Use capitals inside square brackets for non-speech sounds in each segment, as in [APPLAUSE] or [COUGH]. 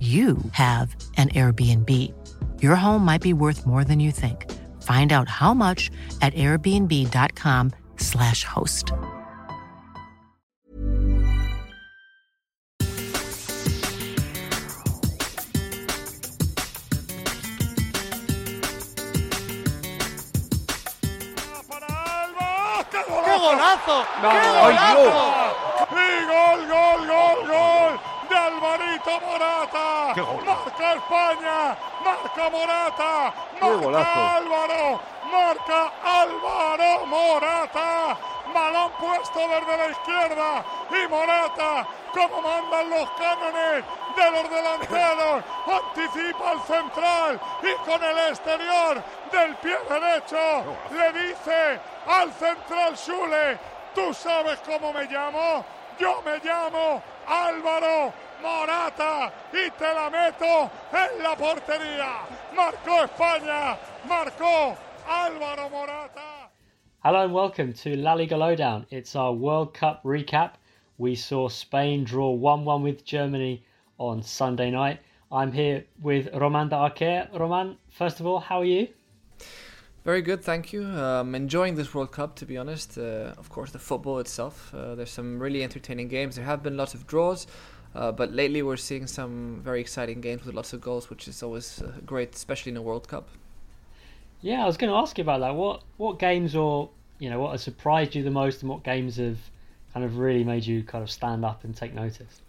you have an Airbnb. Your home might be worth more than you think. Find out how much at airbnb.com/slash host. ¡Qué golazo! ¡Qué golazo! ¡Y gol, gol, gol, gol! Alvarito Morata. Marca España, marca Morata, marca Álvaro, marca Álvaro Morata. Balón puesto desde la izquierda. Y Morata, como mandan los cánones de los delanteros, [LAUGHS] anticipa al central y con el exterior del pie derecho le dice al central Schule, ¿tú sabes cómo me llamo? Yo me llamo Álvaro Morata y te la meto en la portería. Marcó España, marcó Álvaro Morata. Hello and welcome to La Liga Lowdown. It's our World Cup recap. We saw Spain draw 1 1 with Germany on Sunday night. I'm here with Roman de Arquer. Roman, first of all, how are you? Very good, thank you. Um, enjoying this World Cup, to be honest. Uh, of course, the football itself. Uh, there's some really entertaining games. There have been lots of draws, uh, but lately we're seeing some very exciting games with lots of goals, which is always uh, great, especially in a World Cup. Yeah, I was going to ask you about that. What what games or you know what has surprised you the most, and what games have kind of really made you kind of stand up and take notice?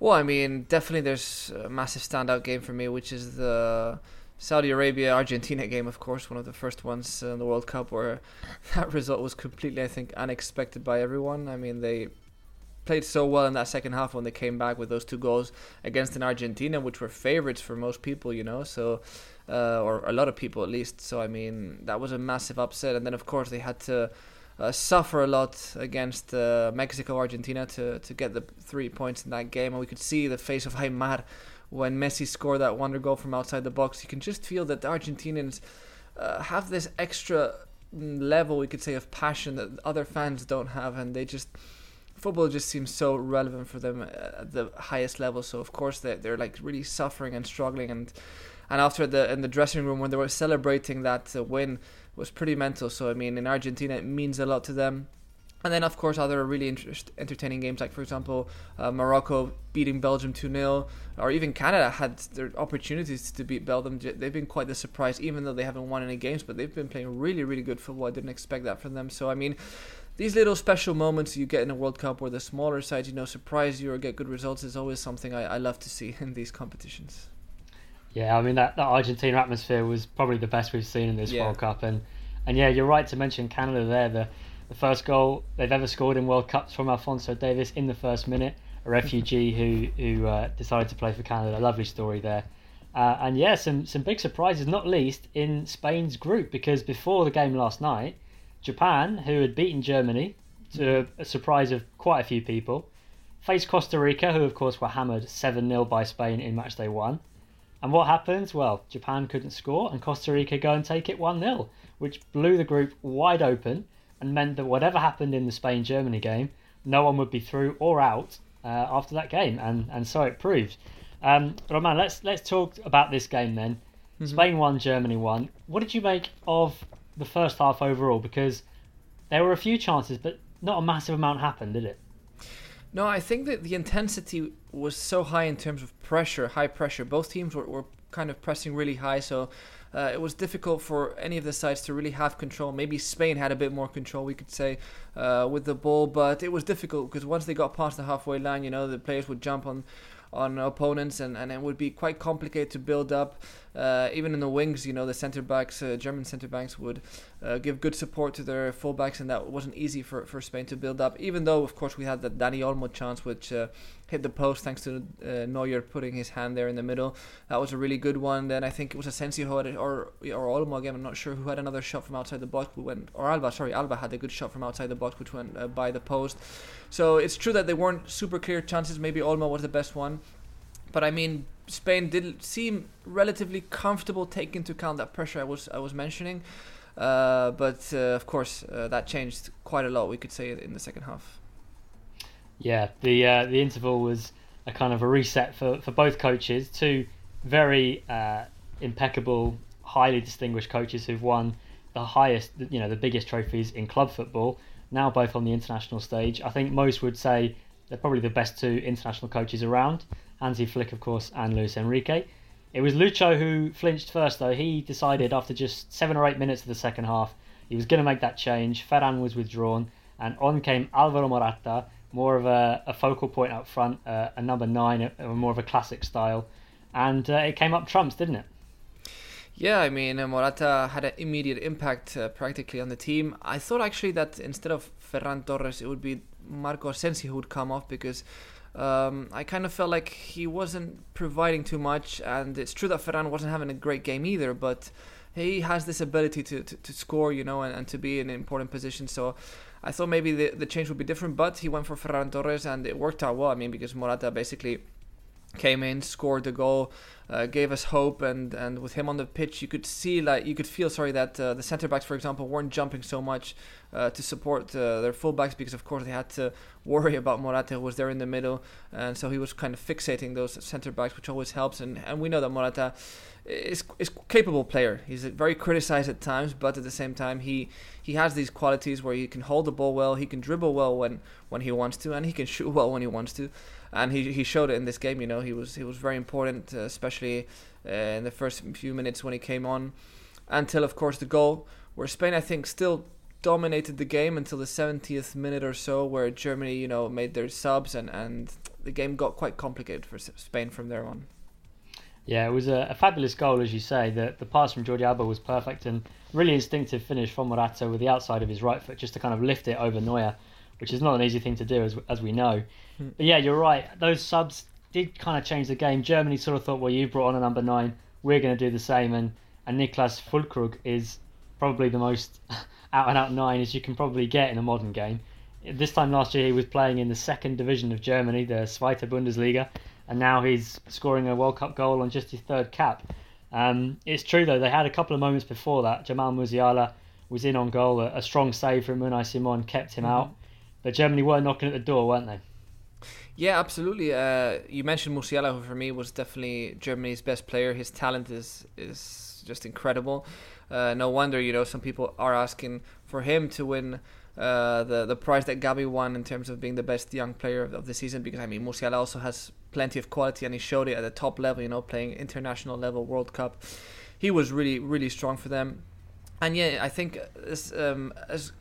Well, I mean, definitely there's a massive standout game for me, which is the Saudi Arabia Argentina game, of course, one of the first ones in the World Cup where [LAUGHS] that result was completely, I think, unexpected by everyone. I mean, they played so well in that second half when they came back with those two goals against an Argentina, which were favorites for most people, you know, so uh, or a lot of people at least. So I mean, that was a massive upset, and then of course they had to. Uh, suffer a lot against uh, Mexico, Argentina to, to get the three points in that game, and we could see the face of Aimar when Messi scored that wonder goal from outside the box. You can just feel that the Argentinians uh, have this extra level, we could say, of passion that other fans don't have, and they just football just seems so relevant for them at the highest level. So of course they they're like really suffering and struggling, and and after the in the dressing room when they were celebrating that uh, win was pretty mental. So I mean, in Argentina it means a lot to them. And then, of course, other really interest, entertaining games, like, for example, uh, Morocco beating Belgium 2 0, or even Canada had their opportunities to beat Belgium. They've been quite the surprise, even though they haven't won any games, but they've been playing really, really good football. I didn't expect that from them. So, I mean, these little special moments you get in a World Cup where the smaller sides, you know, surprise you or get good results is always something I, I love to see [LAUGHS] in these competitions. Yeah, I mean, that, that Argentina atmosphere was probably the best we've seen in this Yeah. World Cup. And, and yeah, you're right to mention Canada there. The, the first goal they've ever scored in World Cups from Alphonso Davies in the first minute, a refugee [LAUGHS] who who uh, decided to play for Canada. Lovely story there. Uh, and yeah, some some big surprises, not least in Spain's group, because before the game last night, Japan, who had beaten Germany to a surprise of quite a few people, faced Costa Rica, who of course were hammered 7 0 by Spain in matchday one. And what happens? Well, Japan couldn't score, and Costa Rica go and take it 1 0, which blew the group wide open and meant that whatever happened in the Spain Germany game, no one would be through or out uh, after that game, and, and so it proved. Um, Roman, let's let's talk about this game then. Spain won, Germany won. What did you make of the first half overall? Because there were a few chances, but not a massive amount happened, did it? No, I think that the intensity was so high in terms of pressure, high pressure. Both teams were, were kind of pressing really high, so uh, it was difficult for any of the sides to really have control. Maybe Spain had a bit more control, we could say, uh, with the ball, but it was difficult because once they got past the halfway line, you know, the players would jump on on opponents, and, and it would be quite complicated to build up. Uh, even in the wings, you know, the centre backs, uh, German centre backs, would uh, give good support to their fullbacks, and that wasn't easy for, for Spain to build up. Even though, of course, we had that Dani Olmo chance, which uh, hit the post thanks to uh, Neuer putting his hand there in the middle. That was a really good one. Then I think it was Asensio or or Olmo again. I'm not sure who had another shot from outside the box. We went or Alba, sorry, Alba had a good shot from outside the box, which went uh, by the post. So it's true that they weren't super clear chances. Maybe Olmo was the best one. But I mean, Spain did seem relatively comfortable taking into account that pressure I was I was mentioning. Uh, but uh, of course, uh, that changed quite a lot. We could say in the second half. Yeah, the uh, the interval was a kind of a reset for, for both coaches. Two very uh, impeccable, highly distinguished coaches who've won the highest, you know, the biggest trophies in club football. Now both on the international stage. I think most would say they're probably the best two international coaches around. Hansi Flick, of course, and Luis Enrique. It was Lucho who flinched first, though. He decided after just seven or eight minutes of the second half he was going to make that change. Ferran was withdrawn, and on came Alvaro Morata, more of a, a focal point up front, uh, a number nine, a, a more of a classic style. And uh, it came up trumps, didn't it? Yeah, I mean, uh, Morata had an immediate impact uh, practically on the team. I thought actually that instead of Ferran Torres, it would be Marco Asensio who would come off because um, I kind of felt like he wasn't providing too much, and it's true that Ferran wasn't having a great game either, but he has this ability to, to, to score, you know, and, and to be in an important position. So I thought maybe the, the change would be different, but he went for Ferran Torres, and it worked out well. I mean, because Morata basically came in, scored the goal, uh, gave us hope, and, and with him on the pitch, you could see like you could feel sorry that uh, the centre backs, for example, weren't jumping so much uh, to support uh, their fullbacks because of course they had to [LAUGHS] worry about Morata who was there in the middle, and so he was kind of fixating those centre backs, which always helps. And, and we know that Morata is is capable player. He's very criticized at times, but at the same time he he has these qualities where he can hold the ball well, he can dribble well when when he wants to, and he can [LAUGHS] shoot well when he wants to. And he he showed it in this game. You know, he was he was very important, uh, especially uh, in the first few minutes when he came on, until of course the goal, where Spain I think still dominated the game until the 70th minute or so, where Germany, you know, made their subs and, and the game got quite complicated for Spain from there on. Yeah, it was a, a fabulous goal, as you say. The the pass from Jordi Alba was perfect and really instinctive finish from Morata with the outside of his right foot just to kind of lift it over Neuer, which is not an easy thing to do, as as we know. Mm. But yeah, you're right. Those subs did kind of change the game. Germany sort of thought, well, you brought on a number nine, we're going to do the same, and and Niclas Füllkrug is probably the most [LAUGHS] out and out nine as you can probably get in a modern game. This time last year, he was playing in the second division of Germany, the Zweite Bundesliga, and now he's scoring a World Cup goal on just his third cap. Um, it's true though; they had a couple of moments before that. Jamal Musiala was in on goal, a, a strong save from Unai Simon kept him mm-hmm. out, but Germany were knocking at the door, weren't they? Yeah, absolutely. Uh, you mentioned Musiala, who for me was definitely Germany's best player. His talent is is just incredible. Uh, no wonder, you know, some people are asking for him to win uh, the the prize that Gavi won in terms of being the best young player of, of, the season. Because I mean, Musiala also has plenty of quality, and he showed it at the top level. You know, playing international level World Cup, he was really really strong for them. And yeah, I think um, as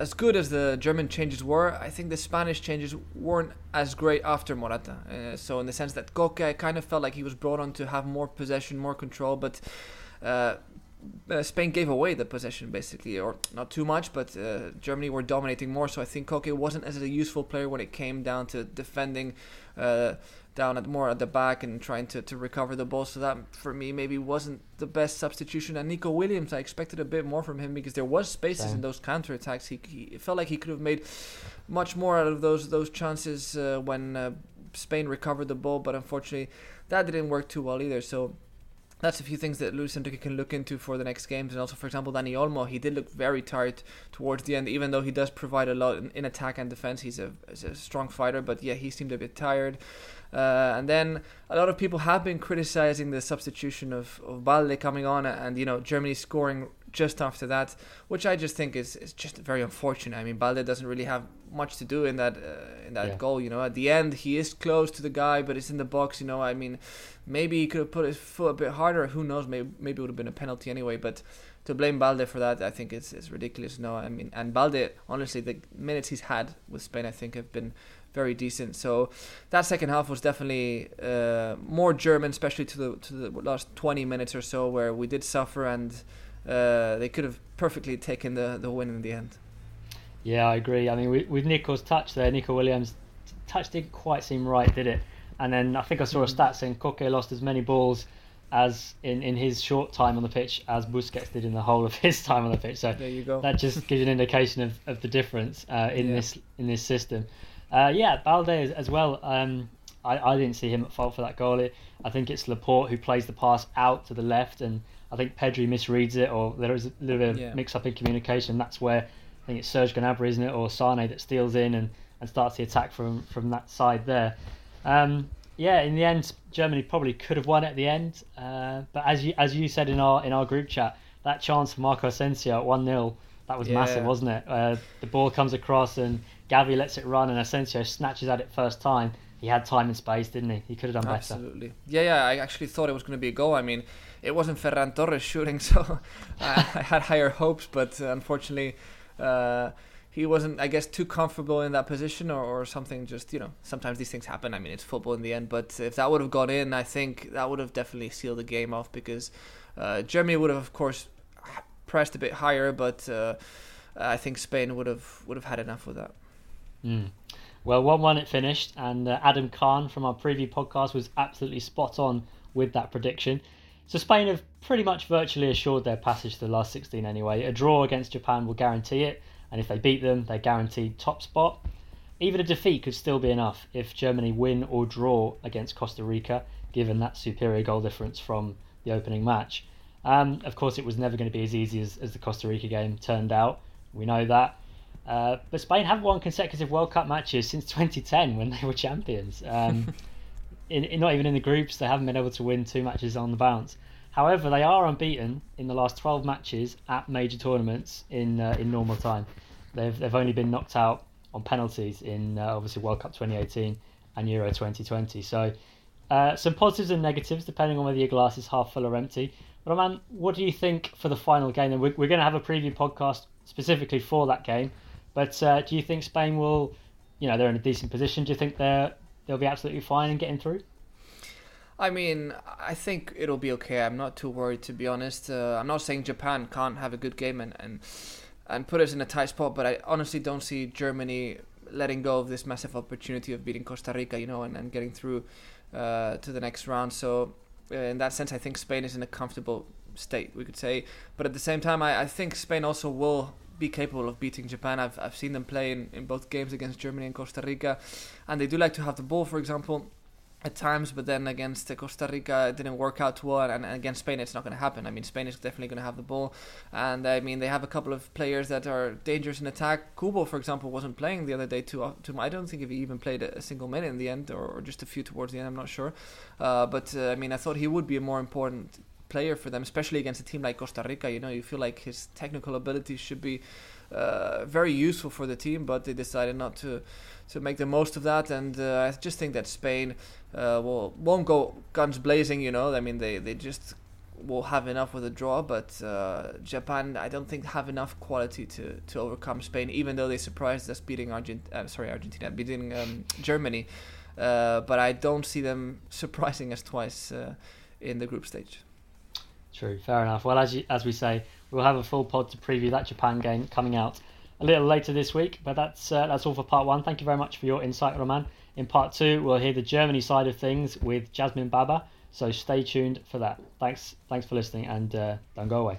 as good as the German changes were, I think the Spanish changes weren't as great after Morata. Uh, so in the sense that I kind of felt like he was brought on to have more possession, more control, but uh, uh, Spain gave away the possession basically, or not too much, but uh, Germany were dominating more. So I think Koke wasn't as a useful player when it came down to defending uh, down at more at the back and trying to, to recover the ball. So that for me maybe wasn't the best substitution. And Nico Williams, I expected a bit more from him because there was spaces Same. in those counter attacks. He, he felt like he could have made much more out of those those chances uh, when uh, Spain recovered the ball, but unfortunately that didn't work too well either. So that's a few things that Luis Enrique can look into for the next games. And also, for example, Dani Olmo, he did look very tired towards the end, even though he does provide a lot in, in attack and defense. He's a, he's a, strong fighter, but yeah, he seemed a bit tired. Uh, and then a lot of people have been criticizing the substitution of, of Balde coming on and, you know, Germany scoring just after that, which I just think is, is just very unfortunate. I mean, Balde doesn't really have much to do in that uh, in that yeah. goal. You know, at the end he is close to the guy, but it's in the box. You know, I mean, maybe he could have put his foot a bit harder. Who knows? Maybe maybe it would have been a penalty anyway. But to blame Balde for that, I think it's it's ridiculous. No, I mean, and Balde, honestly, the minutes he's had with Spain, I think, have been very decent. So that second half was definitely uh, more German, especially to the to the last 20 minutes or so, where we did suffer and uh, they could have perfectly taken the the win in the end. Yeah, I agree. I mean, with Nico's touch there, Nico Williams' touch didn't quite seem right, did it? And then I think I saw a stat saying Koke lost as many balls as in, in his short time on the pitch as Busquets did in the whole of [LAUGHS] his time on the pitch. So there you go. That just [LAUGHS] gives an indication of, of the difference uh, in yeah. this in this system. Uh, yeah, Balde as, as well. Um, I, I didn't see him at fault for that goal. I think it's Laporte who plays the pass out to the left, and I think Pedri misreads it, or there is a little bit of yeah. mix up in communication. That's where I think it's Serge Gnabry, isn't it, or Sane that steals in and, and starts the attack from from that side there. Um, yeah, in the end, Germany probably could have won at the end. Uh, but as you as you said in our in our group chat, that chance for Marco Asensio at one 0 that was yeah. massive, wasn't it? Uh, the ball comes across and Gavi lets it run, and Asensio snatches at it first time. He had time and space, didn't he? He could have done better. Absolutely. Yeah, yeah. I actually thought it was going to be a goal. I mean, it wasn't Ferran Torres shooting, [LAUGHS] so I, I had higher hopes, but uh, unfortunately. Uh, he wasn't, I guess, too comfortable in that position or, or something. Just you know, sometimes these things happen. I mean, it's football in the end. But if that would have gone in, I think that would have definitely sealed the game off because uh, Germany would have, of course, pressed a bit higher. But uh, I think Spain would have would have had enough with that. Mm. Well, one-one it finished, and uh, Adam Khan from our preview podcast was absolutely spot on with that prediction. So Spain have pretty much virtually assured their passage to the last 16 anyway. A draw against Japan will guarantee it and if they beat them, they're guaranteed top spot. Even a defeat could still be enough if Germany win or draw against Costa Rica, given that superior goal difference from the opening match. Um, of course, it was never going to be as easy as, as the Costa Rica game turned out. We know that. Uh, but Spain have won consecutive World Cup matches since [LAUGHS] 2010 when they were champions. Um, [LAUGHS] in, in, not even in the groups, they haven't been able to win two matches on the bounce. However, they are unbeaten in the last 12 matches at major tournaments in uh, in normal time. They've they've only been knocked out on penalties in uh, obviously World Cup 2018 and Euro 2020. So uh, some positives and negatives depending on whether your glass is half full or empty. But man, what do you think for the final game? And we're, we're going to have a preview podcast specifically for that game. But uh, do you think Spain will, you know, they're in a decent position? Do you think they're they'll be absolutely fine in getting through? I mean, I think it'll be okay. I'm not too worried, to be honest. Uh, I'm not saying Japan can't have a good game and, and and put us in a tight spot, but I honestly don't see Germany letting go of this massive opportunity of beating Costa Rica, you know, and, and getting through uh, to the next round. So, uh, in that sense, I think Spain is in a comfortable state, we could say. But at the same time, I, I think Spain also will be capable of beating Japan. I've, I've seen them play in, in both games against Germany and Costa Rica, and they do like to have the ball, for example at times, but then against Costa Rica it didn't work out well, and, and against Spain it's not going to happen. I mean, Spain is definitely going to have the ball, and I mean they have a couple of players that are dangerous in attack. Kubo, for example, wasn't playing the other day too. too I don't think if he even played a, single minute in the end, or, or, just a few towards the end. I'm not sure, uh, but uh, I mean I thought he would be a more important player for them, especially against a team like Costa Rica. You know, you feel like his technical abilities should be uh, very useful for the team, but they decided not to to make the most of that. And uh, I just think that Spain uh, will won't go guns blazing. You know, I mean they they just will have enough with a draw, but uh, Japan I don't think have enough quality to, to overcome Spain, even though they surprised us beating Argent uh, sorry Argentina beating um, Germany. Uh, but I don't see them [LAUGHS] surprising us twice uh, in the group stage. True, fair enough. Well, as you, as we say, we'll have a full pod to preview that Japan game coming out a little later this week. But that's uh, that's all for part one. Thank you very much for your insight, Roman. In part two, we'll hear the Germany side of things with Jasmine Baba. So stay tuned for that. Thanks, thanks for listening, and uh, don't go away.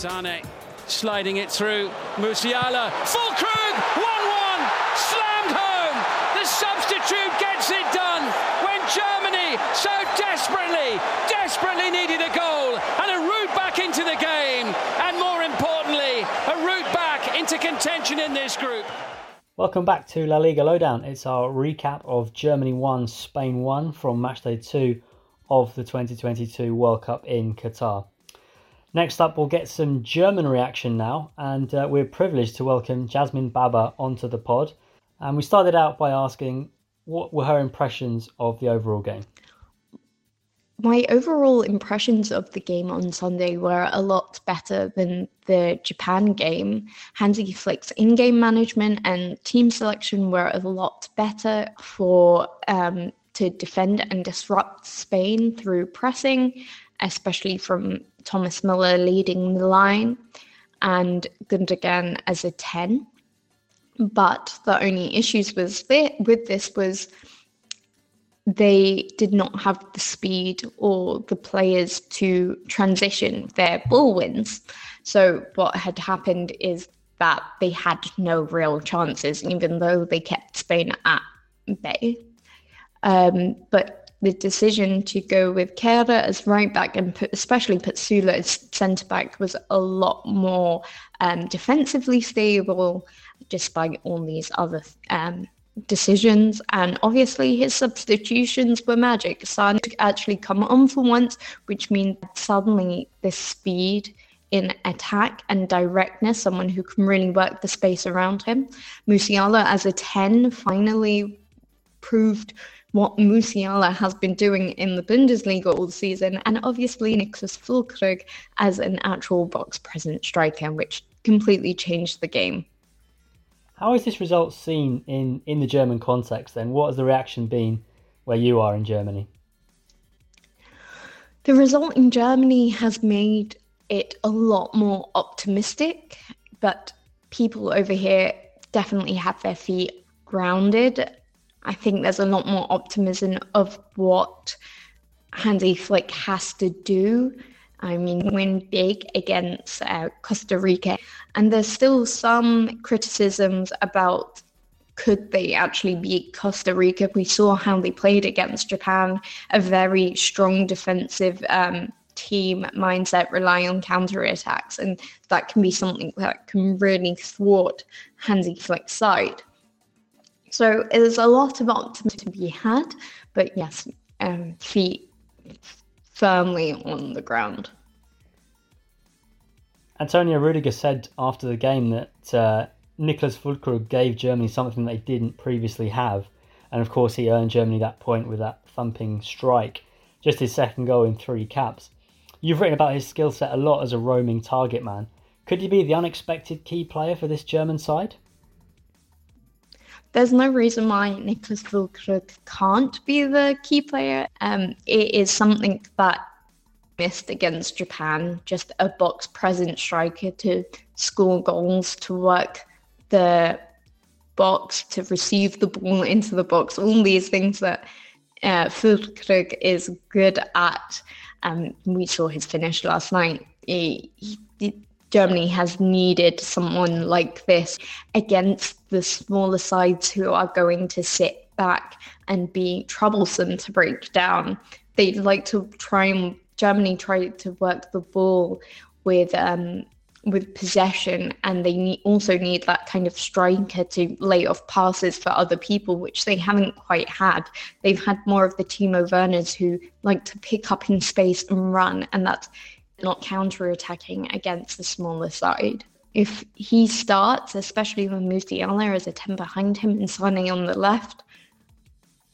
Sane sliding it through. Musiala. Füllkrug! 1-1! Slammed home! The substitute gets it done when Germany so desperately, desperately needed a goal and a route back into the game. And more importantly, a route back into contention in this group. Welcome back to La Liga Lowdown. It's our recap of Germany 1, Spain 1 from matchday 2 of the 2022 World Cup in Qatar. Next up, we'll get some German reaction now, and uh, we're privileged to welcome Jasmine Baba onto the pod. And we started out by asking what were her impressions of the overall game? My overall impressions of the game on Sunday were a lot better than the Japan game. Hansi Flick's in game management and team selection were a lot better for um, to defend and disrupt Spain through pressing, especially from Thomas Müller leading the line and Gundogan as a 10. But the only issues was with this was they did not have the speed or the players to transition their ball wins. So what had happened is that they had no real chances, even though they kept Spain at bay. Um, but the decision to go with Kehrer as right back and put, especially put Süle as centre back was a lot more um, defensively stable, despite all these other um, decisions. And obviously, his substitutions were magic. Son actually come on for once, which means suddenly the speed in attack and directness, someone who can really work the space around him. Musiala as a 10 finally proved what Musiala has been doing in the Bundesliga all season, and obviously Niclas Füllkrug as an actual box present striker, which completely changed the game. How is this result seen in, in the German context then? What has the reaction been where you are in Germany? The result in Germany has made it a lot more optimistic, but people over here definitely have their feet grounded I think there's a lot more optimism of what Hansi Flick has to do. I mean, win big against uh, Costa Rica. And there's still some criticisms about could they actually beat Costa Rica? We saw how they played against Japan, a very strong defensive um, team mindset rely on counter attacks, and that can be something that can really thwart Hansi Flick's side. So there's a lot of optimism to be had, but yes, um, feet firmly on the ground. Antonio Rudiger said after the game that uh, Niclas Füllkrug gave Germany something they didn't previously have. And of course, he earned Germany that point with that thumping strike, just his second goal in three caps. You've written about his skill set a lot as a roaming target man. Could he be the unexpected key player for this German side? There's no reason why Niclas Füllkrug can't be the key player. Um, it is something that missed against Japan, just a box present striker to score goals, to work the box, to receive the ball into the box, all these things that uh, is good at. Um, we saw his finish last night. He, he, Germany has needed someone like this against the smaller sides who are going to sit back and be troublesome to break down. They'd like to try and Germany try to work the ball with um, with possession and they need, also need that kind of striker to lay off passes for other people, which they haven't quite had. They've had more of the Timo Werners who like to pick up in space and run, and that's not counter-attacking against the smaller side. If he starts, especially when Musiala is a 10 behind him and Sané on the left,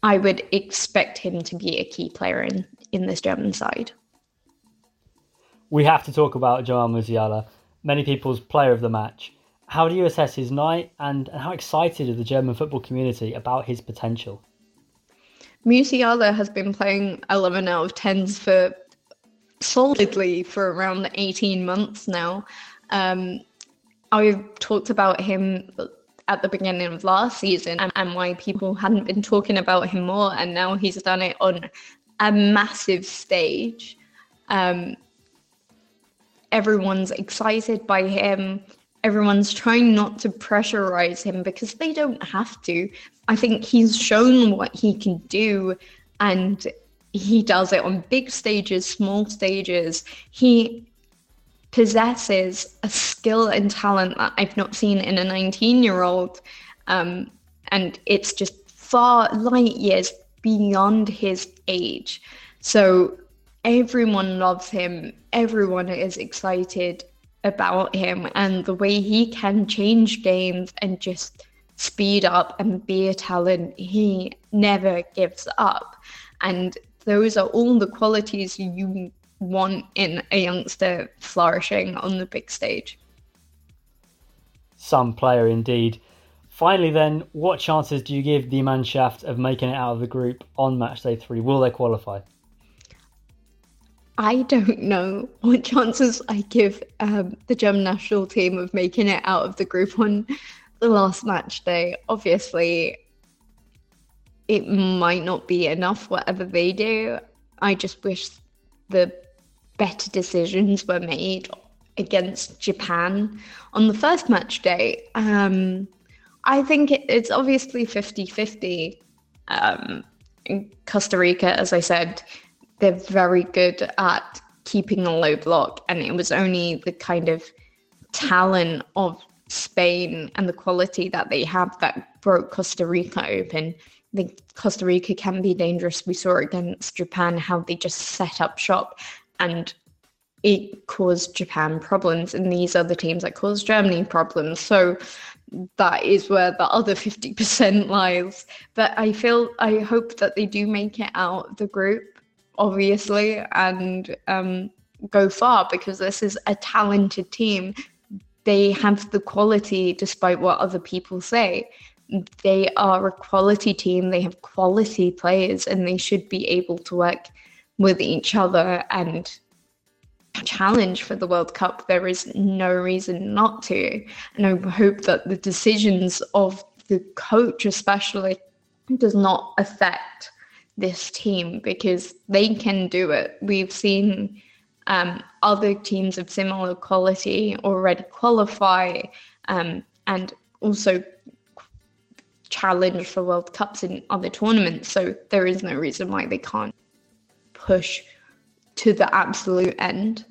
I would expect him to be a key player in, in this German side. We have to talk about Jamal Musiala many people's player of the match. How do you assess his night and, and how excited is the German football community about his potential? Musiala has been playing 11 out of 10s for solidly for around 18 months now. Um, I talked about him at the beginning of last season and, and why people hadn't been talking about him more, and now he's done it on a massive stage. Um, everyone's excited by him. Everyone's trying not to pressurize him because they don't have to. I think he's shown what he can do and he does it on big stages, small stages. He possesses a skill and talent that I've not seen in a 19 year old. Um, and it's just far light years beyond his age. So everyone loves him. Everyone is excited about him and the way he can change games and just speed up and be a talent. He never gives up. And those are all the qualities you want in a youngster flourishing on the big stage. Some player indeed. Finally, then, what chances do you give the Mannschaft of making it out of the group on match day three? Will they qualify? I don't know what chances I give um, the German national team of making it out of the group on the last match day. Obviously, it might not be enough, whatever they do. I just wish the better decisions were made against Japan on the first match day. Um, I think it, it's obviously 50 50. Um, Costa Rica, as I said, they're very good at keeping a low block, and it was only the kind of talent of Spain and the quality that they have that broke Costa Rica open. I think Costa Rica can be dangerous. We saw against Japan how they just set up shop and it caused Japan problems, and these the teams that caused Germany problems. So that is where the other 50% [LAUGHS] lies. But I feel, I hope that they do make it out the group obviously, and um, go far because this is a talented team. They have the quality, despite what other people say. They are a quality team. They have quality players, and they should be able to work with each other and challenge for the World Cup. There is no reason not to. And I hope that the decisions of the coach, especially, does not affect this team because they can do it. We've seen um, other teams of similar quality already qualify um, and also challenge for World Cups and other tournaments. So there is no reason why they can't push to the absolute end.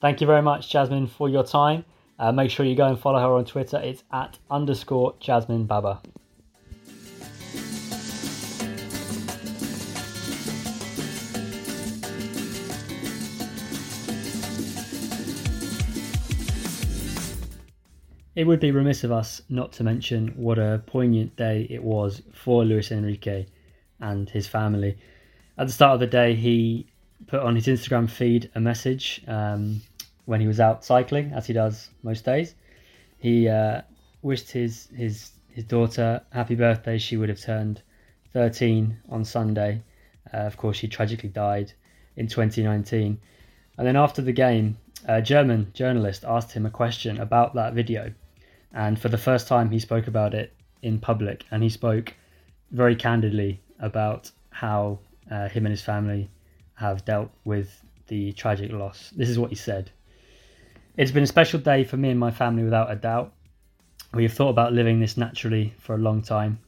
Thank you very much, Jasmine, for your time. Uh, make sure you go and follow her on Twitter. It's at underscore Jasmine Baba. It would be remiss of us not to mention what a poignant day it was for Luis Enrique and his family. At the start of the day, he put on his Instagram feed a message um, when he was out cycling, as he does most days. He uh, wished his his his daughter happy birthday. She would have turned 13 on Sunday. Uh, of course, she tragically died in 2019. And then after the game, a German journalist asked him a question about that video and for the first time, he spoke about it in public, and he spoke very candidly about how uh, him and his family have dealt with the tragic loss. This is what he said It's been a special day for me and my family, without a doubt. We have thought about living this naturally for a long time.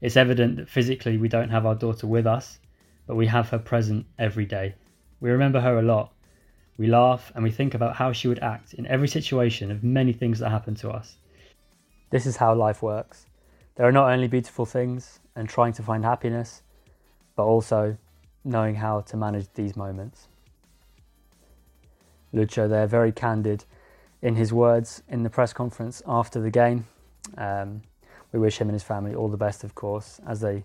It's evident that physically we don't have our daughter with us, but we have her present every day. We remember her a lot. We laugh and we think about how she would act in every situation of many things that happen to us. This is how life works. There are not only beautiful things and trying to find happiness, but also knowing how to manage these moments. Lucho there, very candid in his words in the press conference after the game. Um, we wish him and his family all the best, of course, as they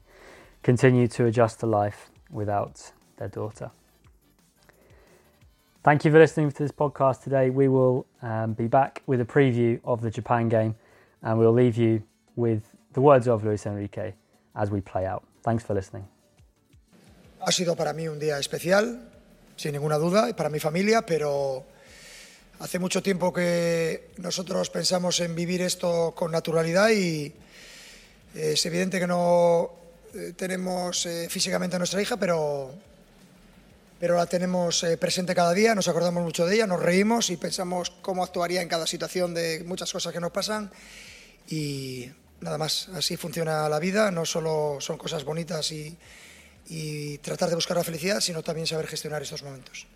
continue to adjust to life without their daughter. Thank you for listening to this podcast today. We will um, be back with a preview of the Japan game and we'll leave you with the words of Luis Enrique as we play out. Thanks for listening. Ha sido para mí un día especial, sin ninguna duda, y para mi familia, pero hace mucho tiempo que nosotros pensamos en vivir esto con naturalidad y es evidente que no eh, tenemos eh, físicamente a nuestra hija, pero, pero la tenemos eh, presente cada día, nos acordamos mucho de ella, nos reímos y pensamos cómo actuaría en cada situación de muchas cosas que nos pasan y nada más, así funciona la vida, no solo son cosas bonitas y, tratar de buscar la felicidad, sino también saber gestionar estos momentos.